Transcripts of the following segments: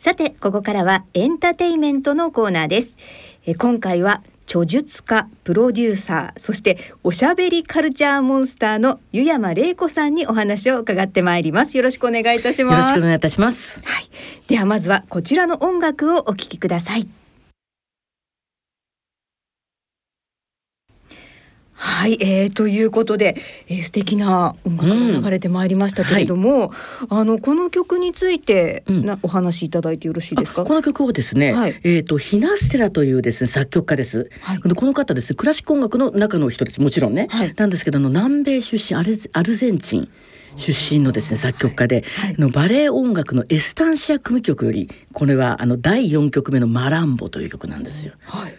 さてここからはエンターテイメントのコーナーです。え今回は著述家プロデューサーそしておしゃべりカルチャーモンスターの湯山玲子さんにお話を伺ってまいります。よろしくお願いいたします。よろしくお願いいたします。はい。ではまずはこちらの音楽をお聞きくださいはい、えー、ということで、えー、素敵な音楽が流れてまいりましたけれども、うんはい、あのこの曲について、うん、お話しいただいてよろしいですか？この曲をですね、はい、えっ、ー、とヒナステラというですね作曲家です。はい、この方ですねクラシック音楽の中の人です。もちろんね、はい、なんですけどあの南米出身アルアルゼンチン。出身のですね作曲家で、はい、のバレエ音楽のエスタンシア組曲よりこれはあの第4曲目の「マランボ」という曲なんですよ。はい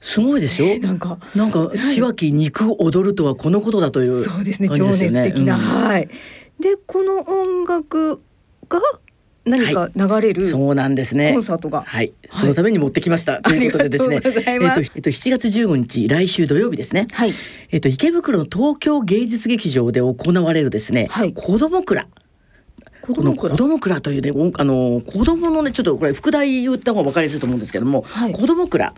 すごいですよ。なんか、なんか、千秋肉踊るとはこのことだという、ね、そうですね。情熱的な、うん、はい。で、この音楽が。何か流れる、はい、そうなんですね。コンサートが。はい。そのために持ってきました。はい、ということでですね。えっと、えっと、7月15日、来週土曜日ですね。はい。えっと、池袋の東京芸術劇場で行われるですね。はい。子供蔵。この子供蔵というね、あの子供のね、ちょっとこれ副題言った方が分かりやすいと思うんですけども、はい、子供蔵。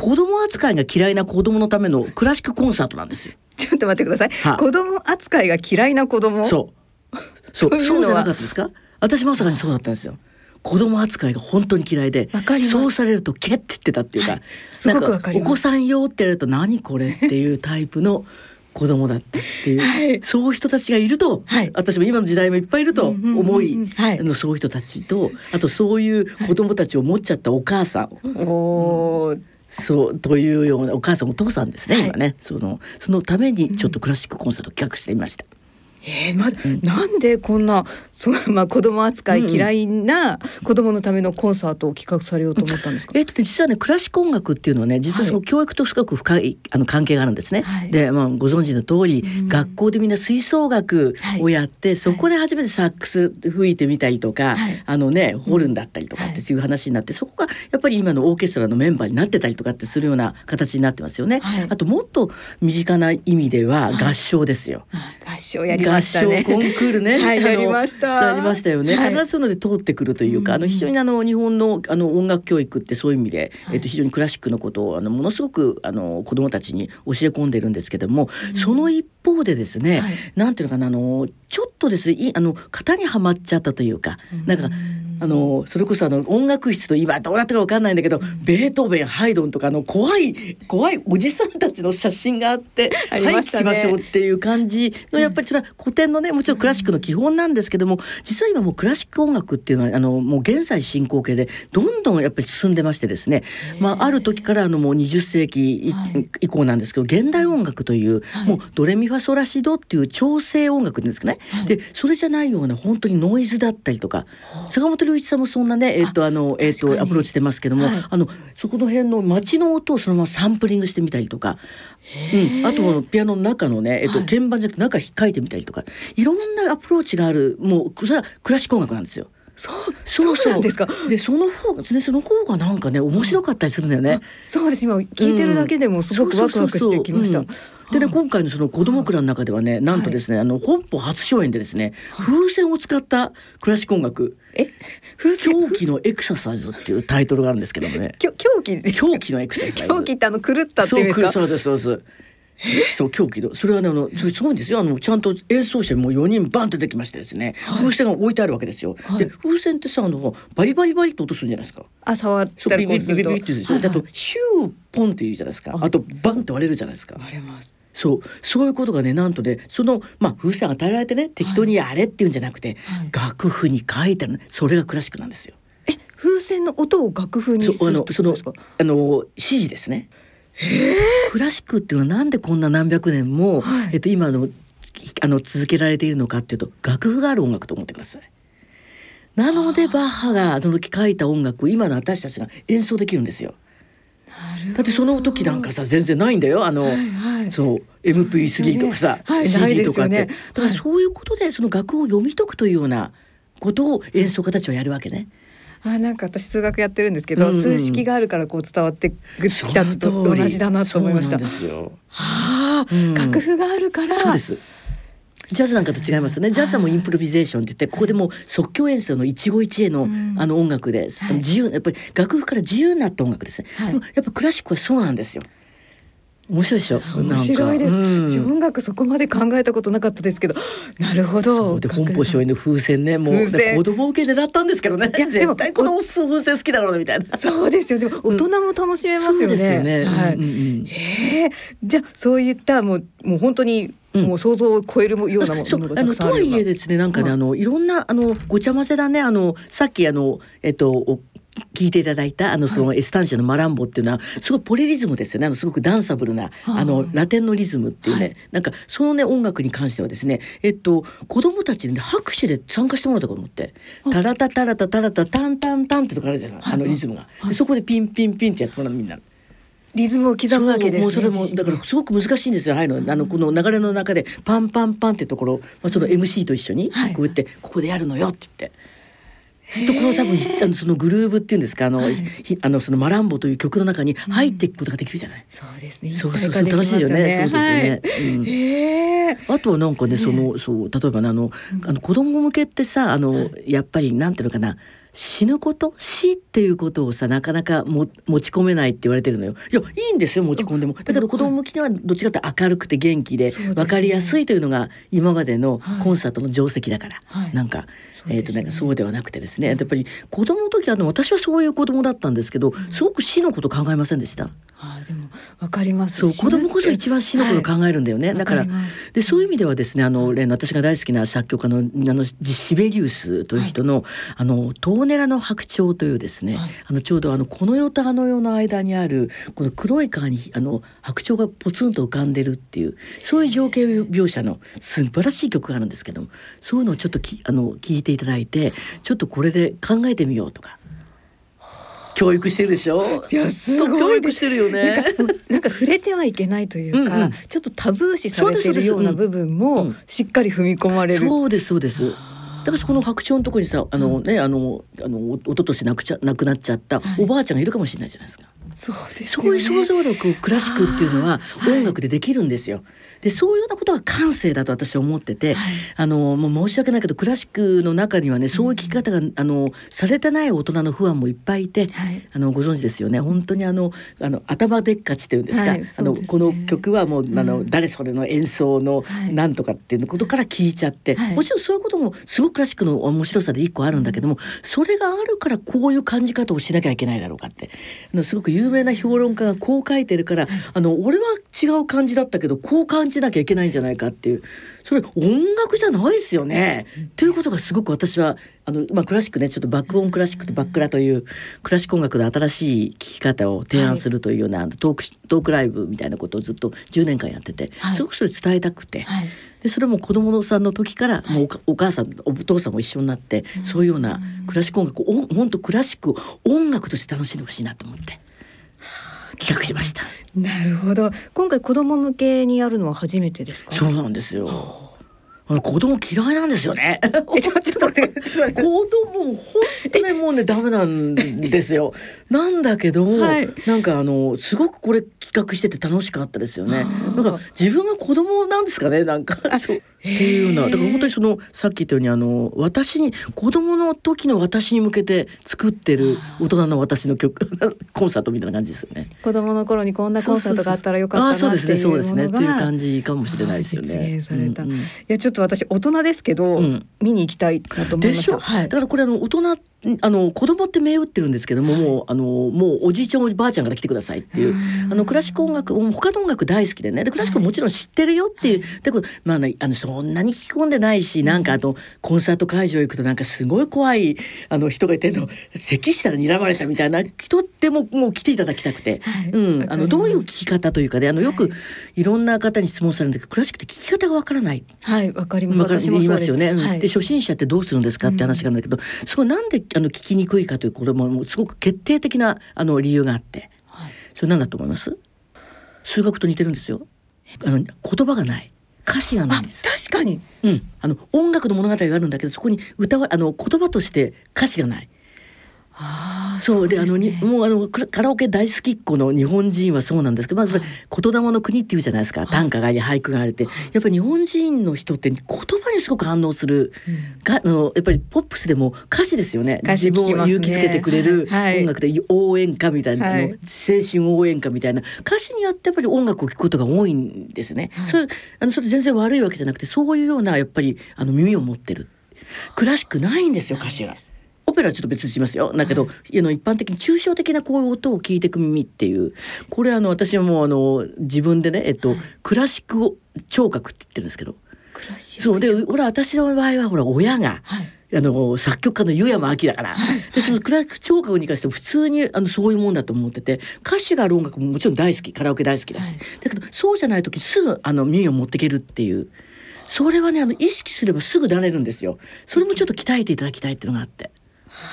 子供扱いが嫌いな子供のためのクラシックコンサートなんですよ。ちょっと待ってください。は子供扱いが嫌いな子供？そう。そうそうじゃなかったですか？私まさかにそうだったんですよ。子供扱いが本当に嫌いでそうされるとケッて言ってたっていうか、はい、すごくわかりお子さん用ってやると何これっていうタイプの子供だったっていう、はい、そういう人たちがいると、はい、私も今の時代もいっぱいいると思い、あのそういう人たちとあとそういう子供たちを持っちゃったお母さん、おそうというようなお母さんお父さんですね、今ねそのそのためにちょっとクラシックコンサート企画してみました。えーま、なんでこんなその、まあ、子供扱い嫌いな子供のためのコンサートを企画されようと思ったんですか、えっと、ね、実はねクラシック音楽っていうのはね実はその教育と深く深いあの関係があるんですね。はい、で、まあ、ご存知の通り、うん、学校でみんな吹奏楽をやって、はい、そこで初めてサックス吹いてみたりとか、はい、あのねホルンだったりとかってい。う話になって、そこがやっぱり今のオーケストラのメンバーになってたりとかってするような形になってますよね。あともっと身近な意味では合唱ですよ。合唱やりましたね。合唱コンクールね。はい、やりました。ありましたよね。必ずそういうので通ってくるというか、あの非常にあの日本のあの音楽教育ってそういう意味で、えっと非常にクラシックのことをあのものすごくあの子どもたちに教え込んでるんですけども、その一方でですね、なんていうのかなあのちょっとですねあの型にはまっちゃったというか、なんか。あのそれこそあの音楽室と今どうなってるか分かんないんだけど、うん、ベートーベンハイドンとかの怖い怖いおじさんたちの写真があって「はい、聞きましょう」っていう感じのやっぱりそれは古典のねもちろんクラシックの基本なんですけども実は今もうクラシック音楽っていうのはあのもう現在進行形でどんどんやっぱり進んでましてですね、まあ、ある時からあのもう20世紀以降なんですけど現代音楽という、もうドレミファソラシドっていう調整音楽ですかね、でそれじゃないような本当にノイズだったりとか坂本龍一さんもそんなねえっ、ー、とあのえっ、ー、とアプローチしてますけども、はい、あのそこの辺の街の音をそのままサンプリングしてみたりとか、うん、あとピアノの中のねえっ、ー、と、鍵盤じゃなくて中引っかいてみたりとかいろんなアプローチがあるもうそれはクラシック音楽なんですよ。そうそうそう。ですか？でその方がその方がなんかね面白かったりするんだよね。そうです。今聞いてるだけでもすごくワクワクしてきました。でね今回のその子供蔵の中ではねなんとですね、はい、あの本邦初初演でですね風船を使ったクラシック音楽え？狂気のエクササイズっていうタイトルがあるんですけどもね。狂気？狂気のエクササイズ。狂気ってあの狂ったっていうんですかそうですそうです。そう狂気の。それはねあのすごいんですよ。あのちゃんと演奏者も4人バンと出てきましてですね、はい、風船が置いてあるわけですよ、はい、で風船ってさあのバリバリバリと落とすんじゃないですか。あ触ったりビビビビビってでしょ、はいはい、あとシューポンっていうじゃないですかあとバンって割れるじゃないですか割れますそうそういうことがねなんとねそのまあ風船与えられてね適当にやれっていうんじゃなくて、はい、楽譜に書いてあるそれがクラシックなんですよ。え風船の音を楽譜にするあのそのあの指示ですね。クラシックっていうのはなんでこんな何百年も、はい、えっと、今のあの続けられているのかっていうと楽譜がある音楽と思ってください。なのでバッハがその時書いた音楽を今の私たちが演奏できるんですよ。だってその時なんかさ全然ないんだよ。あの、はいはい、そう MP3 とかさ、ねはい、CD とかって、ね、だからそういうことでその楽譜を読み解くというようなことを演奏家たちはやるわけね。あなんか私数学やってるんですけど、うん、数式があるからこう伝わってきたと同じだなと思いました。はあ、うん、楽譜があるから。そうです。ジャズなんかと違いますよね。ジャズはもうインプロビゼーションって言ってここでもう即興演奏の一期一会の,、あの音楽で、自由やっぱり楽譜から自由になった音楽ですね、やっぱクラシックはそうなんですよ。面白いでしょ？面白いです、うん、音楽そこまで考えたことなかったですけど。なるほど。で本邦初演の風船ね。もうね子供受け狙ったんですけどね。いや絶対子供風船好きだろうみたいな。そうですよ。でも大人も楽しめますよね、はえー、じゃあそういったもうもう本当にもう想像を超えるようなものがあるとはいえですねなんかね、あのいろんなあのごちゃ混ぜだね。あのさっきあのえっと聞いていただいたあのそのエスタンシアのマランボっていうのはすごいポリリズムですよね。あのすごくダンサブルなあのラテンのリズムっていうね、はい、なんかそのね音楽に関してはですねえっと子供たちに、ね、拍手で参加してもらったと思って「タラタタラタタラタタンタンタン」ってとこあるじゃないあのリズムが、そこでピンピンピンってやってもらうみんな。リズムを刻むわけです、ね、もうそれもだからすごく難しいんですよ。はいの。あのこの流れの中でパンパンパンってところ、まあその MC と一緒にこうやってここでやるのよって言って。ずっとこの多分あのそのグルーブっていうんですかあの、はい、あのそのマランボという曲の中に入っていくことができるじゃない？そうですね。そうそうそう楽しいよね。そうですよね。はい。うん、あとはなんかねそのそう例えばねあの、あの子供向けってさあの、やっぱりなんていうのかな。死ぬこと？死っていうことをさなかなかも持ち込めないって言われてるのよ。いやいいんですよ持ち込んでも。だけど子供向きにはどっちかって明るくて元気で分かりやすいというのが今までのコンサートの定石だから、はい、なんか、えーとなんかそうではなくてですね。やっぱり子供の時は私はそういう子供だったんですけどすごく死のこと考えませんでした。あでもわかります。そう子供こそ一番死のこと考えるんだよね、はい、だからでそういう意味ではですねあの例の私が大好きな作曲家のあのシベリウスという人の、はい、あのトーネラの白鳥というですね、はい、あのちょうどあのこの世とあの世の間にあるこの黒い川にあの白鳥がポツンと浮かんでるっていうそういう情景描写の素晴らしい曲があるんですけどもそういうのをちょっときあの聞いていただいてちょっとこれで考えてみようとか。教育してるでしょ？いやすごい教育してるよね。なんか触れてはいけないというか、うんうん、ちょっとタブー視されてるような部分もしっかり踏み込まれる。そうですそうです。だからこの白鳥のところにさあのね、あのあの一昨年亡くちゃ亡くなっちゃったおばあちゃんがいるかもしれないじゃないですか。そうです、ね、そういう想像力クラシックっていうのは音楽でできるんですよ。でそういうようなことが感性だと私は思ってて、はい、あのもう申し訳ないけどクラシックの中にはねそういう聞き方が、あのされてない大人の不安もいっぱいいて、はい、あのご存知ですよね。本当にあのあの頭でっかちっていうんですか、はいすね、あのこの曲はもう、あの誰それの演奏のなんとかっていうことから聞いちゃって、もちろんそういうこともすごくクラシックの面白さで一個あるんだけどもそれがあるからこういう感じ方をしなきゃいけないだろうかって。あのすごく有名な評論家がこう書いてるから、あの俺は違う感じだったけどこう感じなきゃいけないんじゃないかっていう。それ音楽じゃないですよね。ということがすごく私はあの、まあ、クラシックねちょっとバックオンクラシックとバックラというクラシック音楽の新しい聴き方を提案するというような、はい、トークトークライブみたいなことをずっと10年間やってて、はい、すごくそれ伝えたくて。はい。でそれも子供さんの時からもうお母さんお父さんも一緒になって、そういうようなクラシック音楽を本当クラシック音楽として楽しんでほしいなと思って企画しました。なるほど。今回子供向けにやるのは初めてですか？そうなんですよ子供嫌いなんですよね。ちょっと待って。子供本当にもうねダメなんですよ。なんだけど、はい、なんかあのすごくこれ企画してて楽しかったですよね。なんか自分が子供なんですかねなんかそうっていうようなだから本当にそのさっき言ったようにあの私に子供の時の私に向けて作ってる大人の私の曲コンサートみたいな感じですよね。子供の頃にこんなコンサートがあったらよかったなっていうそうですねそうですねっていう感じかもしれないですよね。された。うんうん、いやちょっと私大人ですけど、うん、見に行きたいなと思いました。はい、だからこれあの大人あの子供って銘打ってるんですけども、はい、もうあのもうおじいちゃんおばあちゃんから来てくださいっていうあのクラシック音楽他の音楽大好きでね。でクラシックもちろん知ってるよっていう、はい、でまあ、ね、あのそんなに聞き込んでないしなんかあのコンサート会場行くとなんかすごい怖いあの人がいての咳したら睨まれたみたいな人でももう来ていただきたくて、はい、うん、あのどういう聞き方というかであのよくいろんな方に質問されるんだけどクラシックって聞き方がわからない。はい。わかります。言いますよね。で初心者ってどうするんですかって話があるんだけど、うん、そうなんであの聞きにくいかというこれもすごく決定的なあの理由があって、はい、それ何だと思います？数学と似てるんですよ。あの言葉がない。歌詞がないんです。確かに、うん、あの音楽の物語があるんだけどそこに歌はあの言葉として歌詞がないそうで、あのにもうあのカラオケ大好きっ子の日本人はそうなんです。けど、まず、あ、言霊の国っていうじゃないですか、短歌があり俳句があるって、やっぱり日本人の人って言葉にすごく反応する、があのやっぱりポップスでも歌詞ですよね。自分を勇気づけてくれる音楽で応援歌みたいな、はい、青春応援歌みたいな。歌詞によってやっぱり音楽を聴くことが多いんですね。はい、それあのそれ全然悪いわけじゃなくてそういうようなやっぱりあの耳を持ってる。クラシックないんですよ歌詞が。オペラはちょっと別にしますよ。だけど、はい、あの一般的に抽象的なこういう音を聞いていく耳っていう。これあの私はもうあの自分でね、えっと、クラシック聴覚って言ってるんですけど。そう。でほら私の場合はほら親が、はい、あの作曲家の湯山明だから、はい、でそのクラシック聴覚に関しても普通にあのそういうもんだと思ってて歌詞がある音楽ももちろん大好き。カラオケ大好きだし、だけどそうじゃない時すぐあの耳を持っていけるっていう。それはねあの意識すればすぐなれるんですよ。それもちょっと鍛えていただきたいっていうのがあって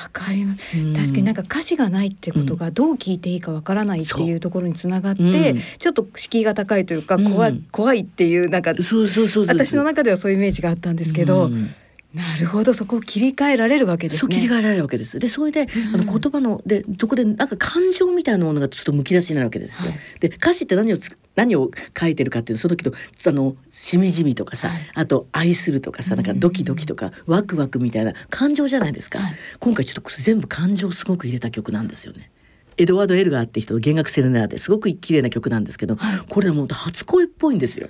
わかります、確かになんか歌詞がないってことがどう聞いていいかわからないっていうところにつながって、う。ん、ちょっと敷居が高いというか怖,、い怖いっていうなんか私の中ではそういうイメージがあったんですけど。うんなるほどそこを切り替えられるわけですね。切り替えられるわけです。でそれで、あの言葉のでそこでなんか感情みたいなものがちょっとむき出しになるわけですよ。はい、で歌詞って何を何を書いてるかっていうその時のあのしみじみとかさ、はい、あと愛するとかさなんかドキドキとかワクワクみたいな感情じゃないですか、はい、今回ちょっと全部感情をすごく入れた曲なんですよね。エドワード・エルガーって人の弦楽セレナーですごく綺麗な曲なんですけど、はい、これでも初恋っぽいんですよ。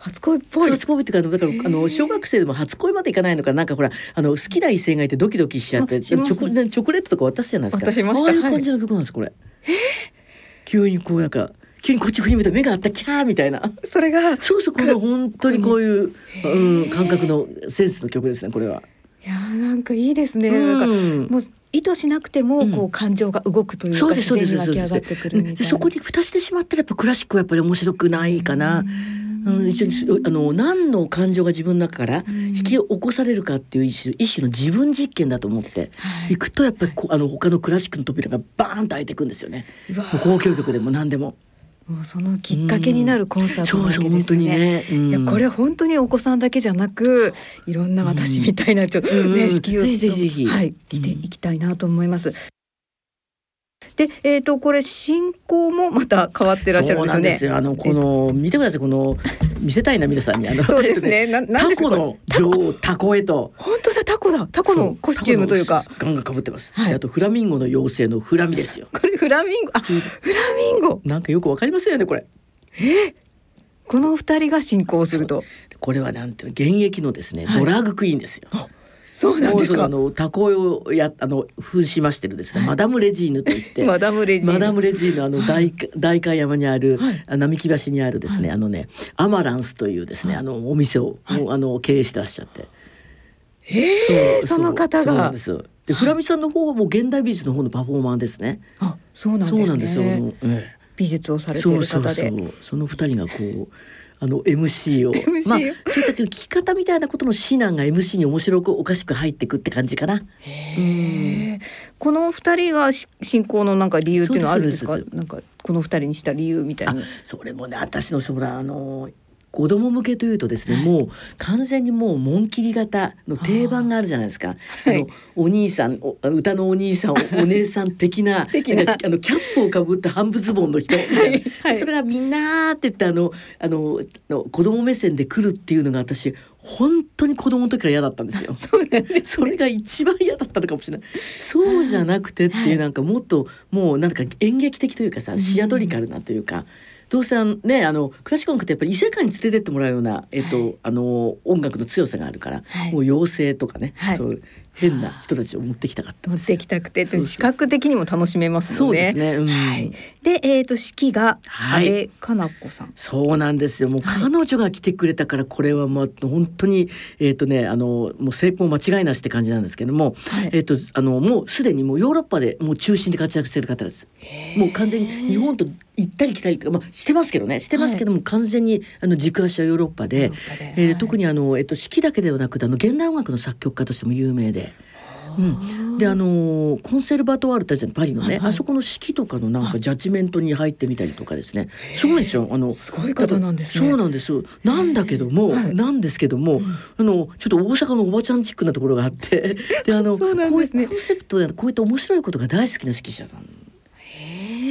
初恋っぽい。初恋っていうかだからあの小学生でも初恋までいかないのかな。んかほらあの好きな異性がいてドキドキしちゃってチョコチョコレートとか渡すじゃないですか。ああいう感じの曲なんですこれ。急にこうなんか急にこっち振り向いた目があったキャーみたいな。それがそうそうこれ本当にこういう、うん、感覚のセンスの曲ですねこれは。いやなんかいいですね、うん、なんかもう意図しなくてもこう感情が動くというか、うん、自然に湧き上がってくるみたいな。そこに蓋してしまったらやっぱクラシックはやっぱり面白くないかな。うん、一緒にあの何の感情が自分の中から引き起こされるかっていう一種一種の自分実験だと思って、はい、いくとやっぱりこあの他のクラシックの扉がバーンと開いていくんですよね。交響曲でも何でも。もうそのきっかけになるコンサートなわけですね。うん、いやこれ本当にお子さんだけじゃなく、いろんな私みたいなちょっとね、式をはい来ていきたいなと思います。で、えっ、ー、とこれ進行もまた変わってらっしゃるんですよね。あのこの見てくださいこの見せたいな皆さんにあのそうですね。なタコの女王タコへと。本当だタコだタコのコスチュームというか。ガンガン被ってます。はい、あとフラミンゴの妖精のフラミですよ。これフラミンゴあ、フラミンゴ。なんかよくわかりますよねこれ。え？この二人が進行すると。これはなんていう現役のですね、はい、ドラッグクイーンですよ。そうなんですか。あのタコをやあの扮しましてるですね、はい、マダムレジーヌといって マダムレジーヌマダムレジーヌあの大代官山にある、はい、並木橋にあるですね、はい、あのねアマランスというですね、あのお店を、あの経営してらっしゃって。えー、その方がでフラミさんの方はもう現代美術の方のパフォーマーですね。あ、そうなんですね。そうなんですよ。ええ、美術をされている方で。そうそうそうその二人がこう。あの MC を MC まあそういった聞き方みたいなことの指南が MC に面白くおかしく入ってくって感じかな。この二人が進行のなんか理由っていうのはあるんですか？なんかこの二人にした理由みたいな。それもね私のそらあの子供向けというとですね、はい、もう完全にもう紋切り型の定番があるじゃないですか。あのお兄さん歌のお兄さん お姉さん的なあのキャップをかぶった半分ズボンの人、はい はい、それがみんなって言ってあのあの子供目線で来るっていうのが私本当に子供の時から嫌だったんですよ。そうなんです、ね、それが一番嫌だったのかもしれない。そうじゃなくてっていうなんかもっともうなんか演劇的というかさシアトリカルなというか。うんどうせあのねあのクラシック音楽ってやっぱり異世界に連れてってもらうような、えっと、はい、あの音楽の強さがあるから、はい、もう妖精とかね、はい、そう変な人たちを持ってきたかった。持ってきたくて視覚的にも楽しめますそうですね、うん、はい、でえっ、ー、と式が安倍かな子さん、そうなんですよ。もう彼女が来てくれたからこれはまあ本当にえっ、ー、とねあのもう成功間違いなしって感じなんですけども、はい、えっ、とあのもうすでにもうヨーロッパでもう中心で活躍してる方です。もう完全に日本と行ったり来たりまあしてますけどね。してますけども、はい、完全にあの軸足はヨーロッパで、で。えー、特にあのえっ、と式だけではなくてあの現代音楽の作曲家としても有名で。うん、であのコンセルバトワールってあるじゃんパリのね、はいはい。あそこの式とかのなんかジャッジメントに入ってみたりとかですね。すごいですよ。あのすごい方なんですね。そうなんです。よなんだけども、はい。なんですけども、あのちょっと大阪のおばちゃんチックなところがあって。であのねこういうコンセプトでこういった面白いことが大好きな指揮者さん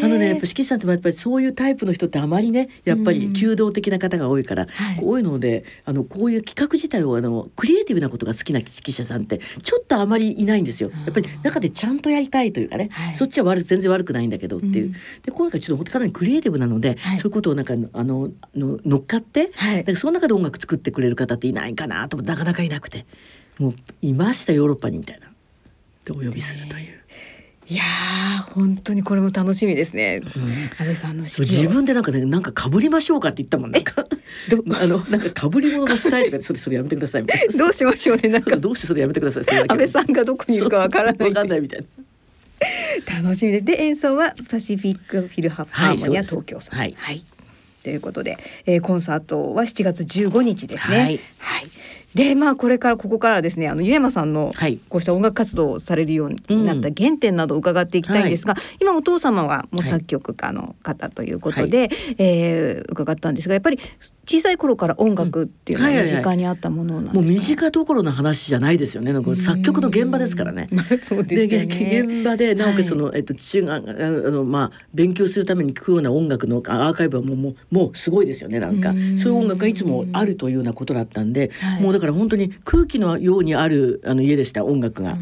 あのねやっぱ指揮者ってやっぱりそういうタイプの人ってあまりねやっぱり弓道的な方が多いから、はいこういうのであのこういう企画自体をあのクリエイティブなことが好きな指揮者さんってちょっとあまりいないんですよ。やっぱり中でちゃんとやりたいというかね、はいそっちは悪全然悪くないんだけどっていう。うんで今回ちょっとかなりクリエイティブなので、はいそういうことをなんかあのの乗っかって、はいだからその中で音楽作ってくれる方っていないかなと思ってなかなかいなくてもういましたヨーロッパにみたいな。でお呼びするという。いやー本当にこれも楽しみですね。安倍さんの自分でなんかねなんか被りましょうかって言ったもんなんかあのなんか被り物がしたいとかそれそれやめてくださいみたいな。どうしましょうねなんかどうしてそれやめてください。安倍さんがどこにいるかわからないわかんないみたいな。楽しみです。で演奏はパシフィックフィルハハーモニア東京さん。はいということで、えー、コンサートは7月15日ですね。はいでまあこれからここからはですねあの湯山さんのはい。こうした音楽活動をされるようになった原点などを伺っていきたいんですが、今お父様はもう作曲家の方ということで、えー伺ったんですがやっぱり小さい頃から音楽っていうのは身近にあったものなんですか、もう身近どころの話じゃないですよね。なんか作曲の現場ですからね。まあ そうですよね。で現場でなおかつその、はえっと父があのまあ勉強するために聞くような音楽のアーカイブはもうもうもうすごいですよねなんか。うん。そういう音楽がいつもあるというようなことだったんで、はい。もうだから本当に空気のようにあるあの家でした音楽が。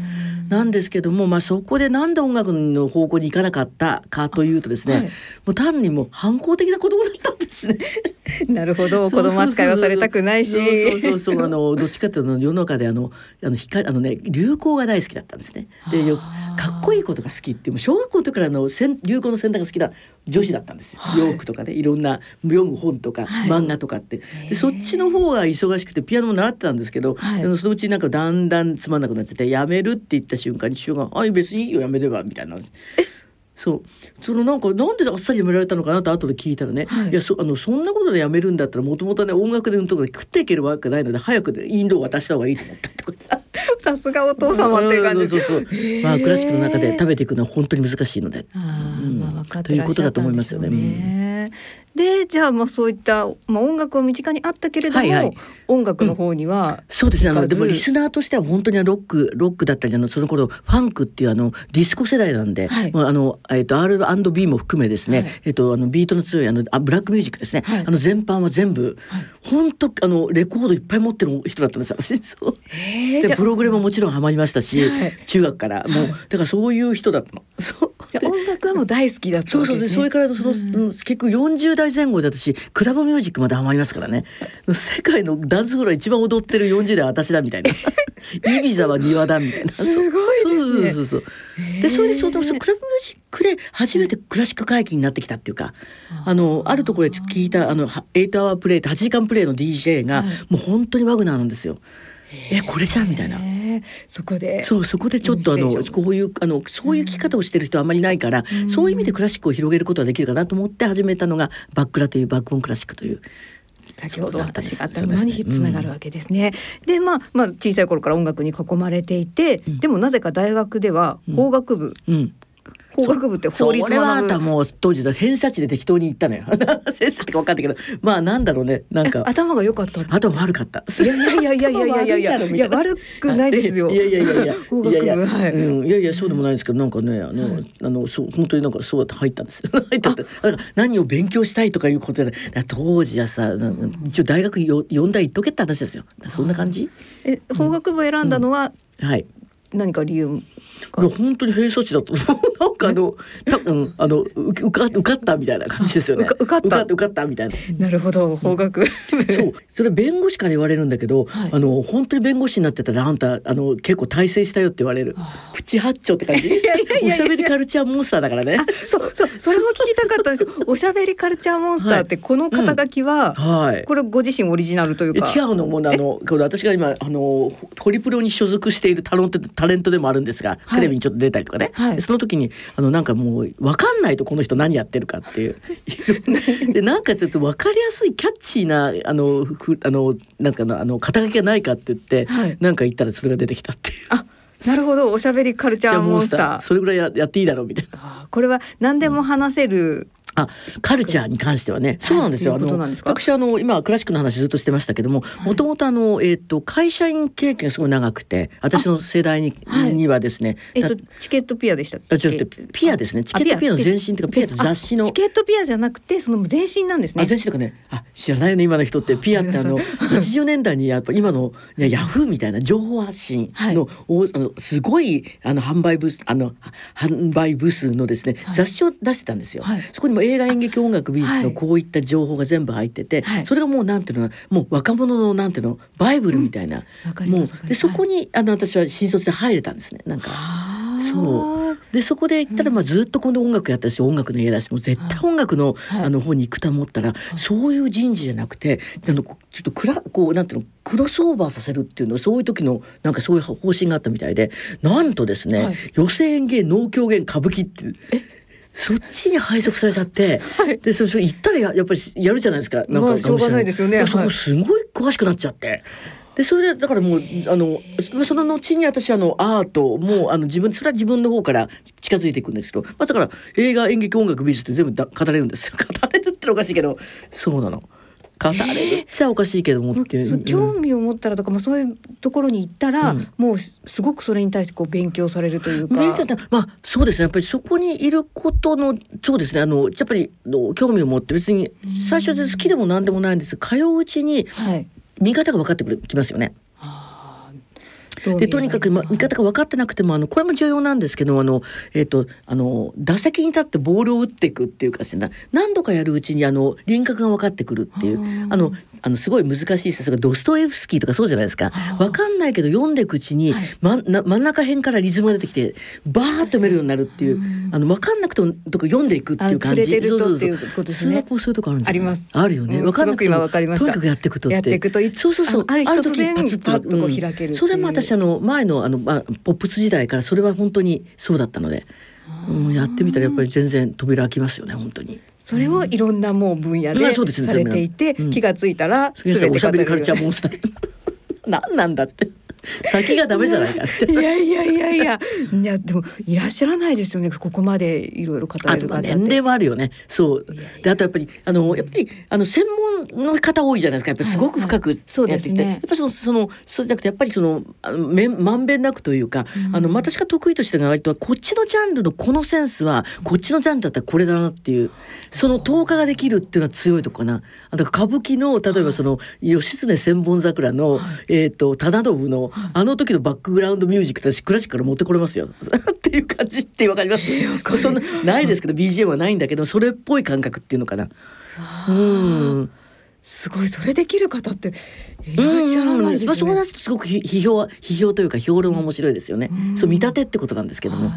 なんですけども、まあ、そこでなんで音楽の方向に行かなかったかというとですね、はい。もう単にもう反抗的な子供だったんですね。なるほど子供扱いはされたくないし。そうそうそうあの どっちかというと世の中であのあの光あのね流行が大好きだったんですね。でよかっこいいことが好きっていうもう小学校の時からあの流行の選択が好きな女子だったんですよ。はい洋服とかねいろんな読む本とか、はい漫画とかってでそっちの方が忙しくてピアノも習ってたんですけど、はいそのうちなんかだんだんつまんなくなっちゃってやめるって言った瞬間に父親が「あい別にいいよやめれば」みたいな。そう。そのなんかなんであっさりやめられたのかなと後で聞いたらね、はい。い、やそあのそんなことでやめるんだったらもともとね音楽でのとで食っていけるわけないので早くでインドを渡した方がいいと思ったとか。さすがお父様っていう感じ。そうそうまあクラシックの中で食べていくのは本当に難しいので。あーうん。まあ分かってということだと思いますよね。ね。でじゃあまあそういった、まあ、音楽を身近にあったけれども、はいはい。音楽の方には、そうですね。あのでもリスナーとしては本当にロックロックだったりあのその頃ファンクっていうあのディスコ世代なんで、はい。まああのえっ、と R&B も含めですね、はい。えっ、とあのビートの強いあのあブラックミュージックですね。はい。あの全般は全部、本当あのレコードいっぱい持ってる人だったんです私 そう。でプログレももちろんハマりましたし、はい。中学から。もうだからそういう人だったの。そう。音楽はもう大好きだったそうそうそう。それからその、うん。結局40代前後で私クラブミュージックまでハマりますからね。世界のダンスフロア一番踊ってる40代は私だみたいな。イビザは庭だみたいな。すごいですね。そうそうそうそうでそれでそのそのクラブミュージックで初めてクラシック回帰になってきたっていうかあのあるところで聞いたあの8アワープレイって8時間プレイの DJ が、はい。もう本当にワグナーなんですよ。えこれじゃんみたいな。そこでそうそこでちょっとあのこういうあのそういう聞き方をしてる人はあんまりいないから、そういう意味でクラシックを広げることができるかなと思って始めたのがバックラというバックボーンクラシックという。先ほどお話があったものにつながるわけですね。でまあまあ小さい頃から音楽に囲まれていて、ん。でもなぜか大学では法学部、うん、法学部って法律俺はもう当時だ偏差値で適当に言ったのよ。偏差ってか分かったけど。まあなんだろうね。なんか。頭が良かった頭悪かった。いやいやいやいやいやいやいや。悪くないですよ。い。やいやいやいや。法学部い。やいや、はいうん、いやいやそうでもないんですけどなんかねあの、はい、あのそう本当になんかそうやって入ったんですよ。入ったって。なんか何を勉強したいとかいうことで当時はさ一応大学よ四大行っとけって話ですよ。そんな感じ？え法学部選んだのは、うん、はい。何か理由いや本当に偏差値だとなんかあの多分あの受受か受かったみたいな感じですよね。受かった。受かったみたいな。なるほど法学部。そう。それ弁護士から言われるんだけど、はい。あの本当に弁護士になってたらあんたあの結構大成したよって言われる。プチ八丁って感じ？おしゃべりカルチャーモンスターだからね。そう。そう。それも聞きたかったんです。よ。おしゃべりカルチャーモンスターってこの肩書きは、はい。これご自身オリジナルというえか。違うの？もうあのこれ私が今あのホリプロに所属しているタレントタレントでもあるんですが、はい。テレビにちょっと出たりとかね、はい。でその時にあのなんかもう分かんないとこの人何やってるかっていう。でなんかちょっと分かりやすいキャッチーなあのふあのなんかなあの肩書きがないかって言って、はい。なんか言ったらそれが出てきたっていう。あなるほど。おしゃべりカルチャーモンスター。それぐらいややっていいだろうみたいな。これは何でも話せる、あカルチャーに関してはね、そうなんですよ。あの私あの今クラシックの話ずっとしてましたけども、もともとあのえっ、ー、と会社員経験がすごい長くて、私の世代にはい、にはですね、えっ、ー、とチケットピアでしたっけ？違うピアですね。チケットピアの前身というかピアと雑誌のチケットピアじゃなくてその前身なんですね。あ前身とかね、あ知らないよね今の人って。ピアってあの80年代にやっぱ今のヤフーみたいな情報発信の、はい、あのすごいあの販売ブスあの販売部数のですね、はい、雑誌を出してたんですよ。そこにも映画演劇音楽美術のこういった情報が全部入ってて、はい、それがもうなんていうのもう若者のなんていうのバイブルみたいな、うん、もうでそこにあの私は新卒で入れたんですねなんか。そう。でそこで行ったら、まあ、ずっとこの音楽やったし音楽の家だしもう絶対音楽の,、あの方に行くと思ったら、そういう人事じゃなくてあのちょっとくらこうなんていうのクロスオーバーさせるっていうのそういう時のなんかそういう方針があったみたいでなんとですね、はい、寄席演芸能狂言歌舞伎ってそっちに配属されちゃって、はい、でそれ行ったらややっぱりやるじゃないですかなんか、まあ、しょうがないですよね。そこすごい詳しくなっちゃって。でそれでだからもうあのその後に私あのアートもあの自分それは自分の方から近づいていくんですけど、まあ、だから映画演劇音楽美術って全部だ語れるんですよ語れるってのおかしいけどそうなの。語れちゃおかしいけどもっていう、興味を持ったらとか、まあ、そういうところに行ったら、うん、もうすごくそれに対してこう勉強されるというか。まあそうですね。やっぱりそこにいることのそうですね。あのやっぱり興味を持って別に最初好きでも何でもないんです。通ううちに見方が分かってきますよね。でとにかく、ま、見方が分かってなくてもあのこれも重要なんですけどあの、えーと、あの打席に立ってボールを打っていくっていうか何度かやるうちにあの輪郭が分かってくるっていうあのあのすごい難しいさすがドストエフスキーとかそうじゃないですか。分かんないけど読んでいくうちに、はい、ま、な真ん中辺からリズムが出てきてバーッと読めるようになるっていうあの分かんなくてもとか読んでいくっていう感じ。そうそうそう。数学もそういうとこあるんじゃないあります。あるよね。分かんなくてもとにかくやっていくとやっていくとそうそうそうある時パツッとこう開けるそれも私あの前のあの、まあ、ポップス時代からそれは本当にそうだったので、うん、やってみたらやっぱり全然扉開きますよね本当に。それをいろんなもう分野でされていて、気がついたら全ておしゃべりカルチャーモンスター。何なんだって先がダメじゃないかって。いやいやいやいや、いやでもいらっしゃらないですよね。ここまでいろいろ語れる方年齢はあるよね。そう。であとやっぱりあのやっぱりあの専門の方多いじゃないですか。やっぱりすごく深くやってきて、はいはいね、やっぱりそのそのそうじゃなくてやっぱりそのめまんべんなくというか、うん、あの私が得意としてるのは割とこっちのジャンルのこのセンスはこっちのジャンルだったらこれだなっていうその投下ができるっていうのは強いとこかな。あと歌舞伎の例えばその義経千本桜の、えっ、ー、と忠信のあの時のバックグラウンドミュージック私クラシックから持ってこれますよ っていう感じってわかります、そんなないですけど BGM はないんだけどそれっぽい感覚っていうのかな。うんすごいそれできる方っていらっしゃらないですね。まあ、そうなるとすごく批評は批評というか評論は面白いですよね。うん、そう見立てってことなんですけども。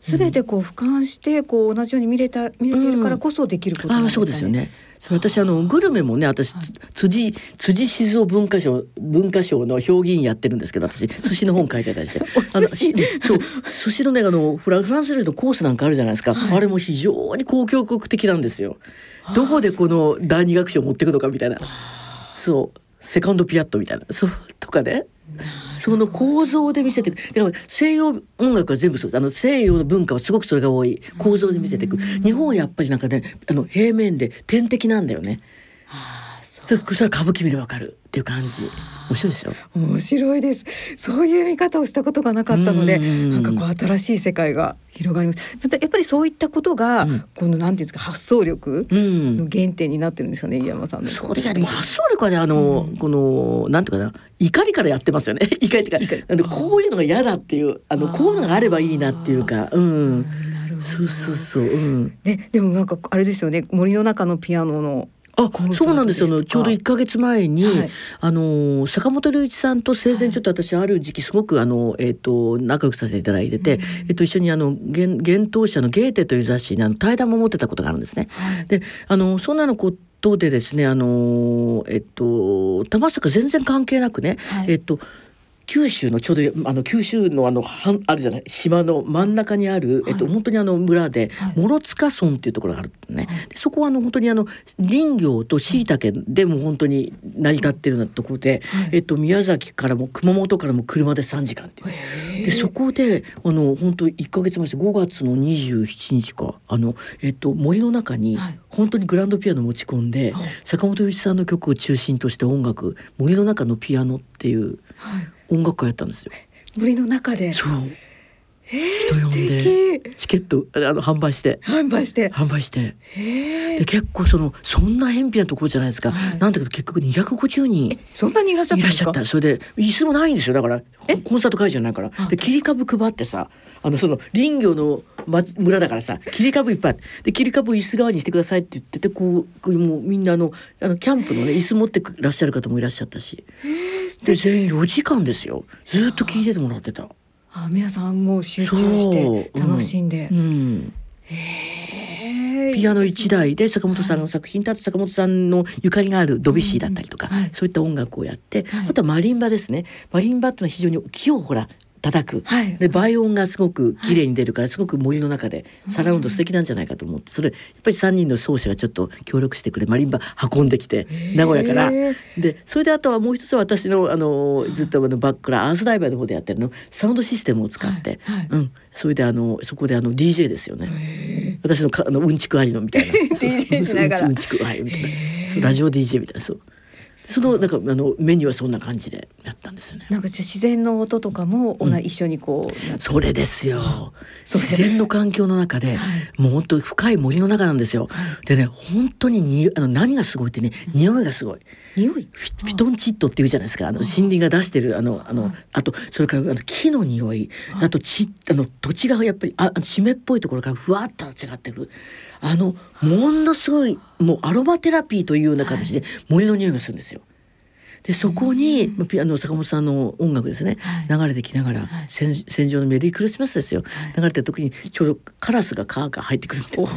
すべ、てこう俯瞰してこう同じように見れた見れているからこそできることなんですかね。あそうですよね。私あのグルメもね私辻辻静雄文化賞文化賞の評議員やってるんですけど私寿司の本書いてたりして。あのそう寿司のねあのフランス料理のコースなんかあるじゃないですか、はい、あれも非常に公共国的なんですよ。どこでこの第二楽章を持っていくのかみたいな。そう。セカンドピアットみたいな。そうとかねその構造で見せていくだから西洋音楽は全部そうです。あの西洋の文化はすごくそれが多い。構造で見せていく。日本はやっぱりなんかねあの平面で点滴なんだよね。それそれ歌舞伎見ればわかるっていう感じ。面白いでしょ？面白いです。そういう見方をしたことがなかったのでなんかこう新しい世界が広がります。またやっぱりそういったことが、うん、このなんていうんですか発想力の原点になってるんですかね、井山さんの。それ発想力はねあの、うん、このなんていうかな怒りからやってますよね。怒りっていうかこういうのが嫌だっていうあのこういうのがあればいいなっていうかうん。そうそうそう、うん、ででもなんかあれですよね森の中のピアノのあそうなんです。よちょうど1か月前に、はい、あの坂本龍一さんと生前ちょっと私ある時期すごくあの、えーと、仲良くさせていただいてて、うん、えー、と一緒にあの幻冬舎の「ゲーテ」という雑誌にあの対談も持ってたことがあるんですね。はい、であのそんなのことでですねあのえっと玉坂全然関係なくね、はい、えっと九州のちょうどあの九州のあのはあるじゃない？島の真ん中にある、はい、えっと本当にあの村で、はい、諸塚村っていうところがあるね、はい、そこはあの本当にあの林業と椎茸でも本当に成り立ってるようなところで、えっと宮崎からも熊本からも車で3時間ってでそこであの本当1か月前5月の27日かあの、えっと、森の中に本当にグランドピアノ持ち込んで、坂本龍一さんの曲を中心とした音楽森の中のピアノっていう音楽会やったんですよ。森の中でそう人呼んでチケットあの販売して。販売して。販売して。で結構そのそんな偏僻なところじゃないですか、はい、なんだけど結局250人そんなにいらっしゃったいらっしゃった。それで椅子もないんですよ。だからコンサート会場ないから。で切り株配ってさあのその林業の村だからさ切り株いっぱい。で切り株椅子側にしてくださいって言っててこうもうみんなあのあのキャンプのね椅子持ってらっしゃる方もいらっしゃったし。で全員4時間ですよ。ずっと聞いててもらってた。あ皆さんもう集中して楽しんで。うん。うんピアノ1台で坂本さんの作品とあと坂本さんのゆかりがあるドビュッシーだったりとか、はい、そういった音楽をやって、はい、あとはマリンバですね。マリンバっていうのは非常に木をほら叩く、はい、で倍音がすごく綺麗に出るから、すごく森の中でサラウンド素敵なんじゃないかと思って。それやっぱり3人の奏者がちょっと協力してくれマリンバ運んできて名古屋から。でそれであとはもう一つは私のあのずっとあのバックからアースダイバーの方でやってるのサウンドシステムを使って、はいはい、うん、それであのそこであの DJ ですよね。私のかあのうんちくありのみたいな。DJ しながら。うんちくはいみたいな。そうラジオ DJ みたいな。そう。そのなんかあのメニューはそんな感じでやったんですよね。なんか自然の音とかも、うん、一緒にこうそれですよ。自然の環境の中で、はい、もう本当深い森の中なんですよ。はい、でね本当ににあの何がすごいってね匂いがすごい。匂い？フィトンチッドっていうじゃないですか。あの森林が出してるあのあのあとそれからあの木の匂い。あとちあの土地がやっぱりあ湿っぽいところからふわっと違ってる。あのものすごいもうアロマテラピーというような形で森の匂いがするんですよ。でそこに、うん、ピアノ坂本さんの音楽ですね、はい、流れてきながら、はい、戦戦場のメリークリスマスですよ、はい、流れてる時にちょうどカラスがカーカー入ってくるみたいな。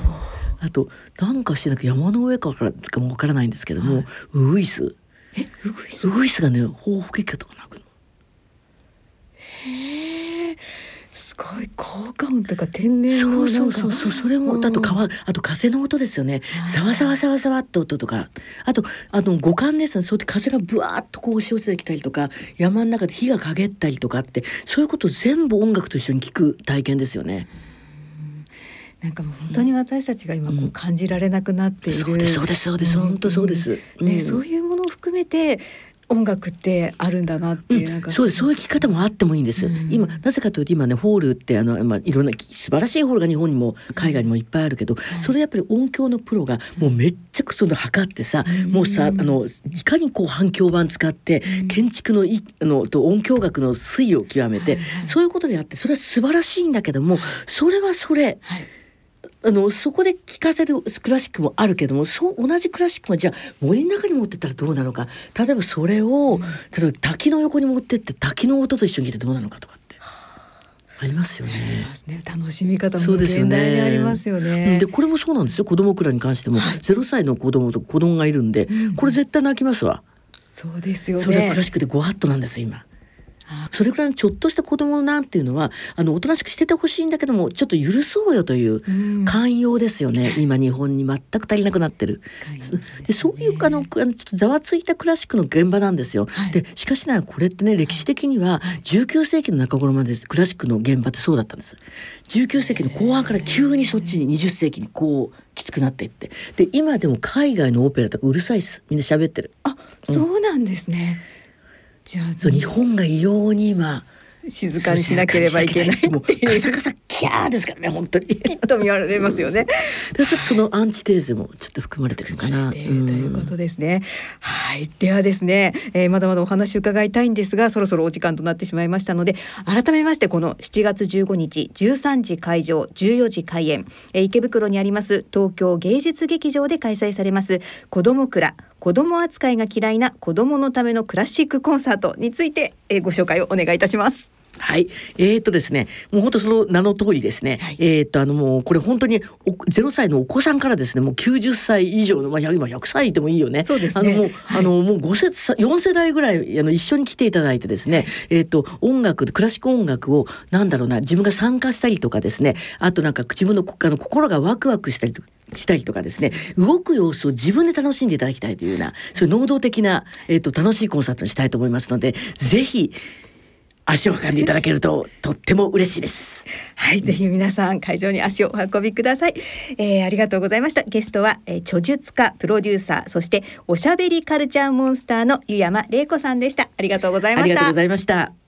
あとなんかしてなく山の上からかもわからないんですけども、はい、ウグイス。えウグイス？ウグイスがね報復結とか鳴くの。へえすごい効果音とか天然そうそうそうそうそれもあと川あと風の音ですよね。さわさわさわさわって音とか。あとあの五感ですね。そうやって風がぶわっとこう押し寄せてきたりとか山の中で火が陰ったりとかってそういうこと全部音楽と一緒に聞く体験ですよね。なんかもう本当に私たちが今こう感じられなくなっている、うん、そうですそうです。本当そうです、ね、うん、そういうものを含めて音楽ってあるんだなっていう、うん、なんか。そうそういう聞き方もあってもいいんです、うん、今なぜかというと今ねホールってあの、まあ、いろんな素晴らしいホールが日本にも海外にもいっぱいあるけど、うん、それやっぱり音響のプロがもうめっちゃくその測ってさ、もうさあのいかにこう反響板使って建築のいあのと音響学の推移を極めて、そういうことであってそれは素晴らしいんだけどもそれはそれ。はいあのそこで聴かせるクラシックもあるけどもそう同じクラシックがじゃあ森の中に持ってったらどうなのか例えばそれを、うん、例えば滝の横に持ってって滝の音と一緒に聴いてどうなのかとかって。ありますよね。ね楽しみ方も現代にありますよね。でこれもそうなんですよ子供くらいに関してもゼロ、歳の子供と子供がいるんで、うん、これ絶対泣きますわ。そうですよね。それクラシックでご法度なんです今。それくらいのちょっとした子供なんていうのはあのおとなしくしててほしいんだけどもちょっと許そうよという寛容ですよね、うん、今日本に全く足りなくなってる。で、ね、そういうあのあのちょっとざわついたクラシックの現場なんですよ。はい、でしかしながらこれってね歴史的には19世紀の中頃までクラシックの現場ってそうだったんです。19世紀の後半から急にそっちに20世紀にこうきつくなっていってで今でも海外のオペラとかうるさいっすみんな喋ってる。あ、そうなんですね。じゃあそう日本が異様に今静かにしなければいけないもうカサカサキャーですからね本当に。と見られますよね。でちょっとそのアンチテーゼもちょっと含まれてるかな、ということですね。はい。ではですね、えー、まだまだお話伺いたいんですがそろそろお時間となってしまいましたので改めましてこの7月15日13時会場14時開演、えー、池袋にあります東京芸術劇場で開催されます子ども蔵子ども扱いが嫌いな子どものためのクラシックコンサートについて、えー、ご紹介をお願いいたしますはい、えー、とですね、もう本当その名の通りですね、はい、えっ、とあのもうこれ本当にゼロ歳のお子さんからですね、もう九十歳以上のまあ今百歳でもいいよね。そうですね。あのもう、はい、あのもう五世四世代ぐらいあの一緒に来ていただいてですね、えっ、ー、と音楽クラシック音楽をなんだろうな自分が参加したりとかですね、あとなんか自分のあの心がワクワクしたりとか。したりとかですね動く様子を自分で楽しんでいただきたいというようなそういう能動的な、えーと楽しいコンサートにしたいと思いますのでぜひ足を運んでいただけるととっても嬉しいです。はい、ぜひ皆さん会場に足をお運びください。えー、ありがとうございました。ゲストは、えー、著述家、プロデューサー、そしておしゃべりカルチャーモンスターの湯山玲子さんでした。ありがとうございました。ありがとうございました。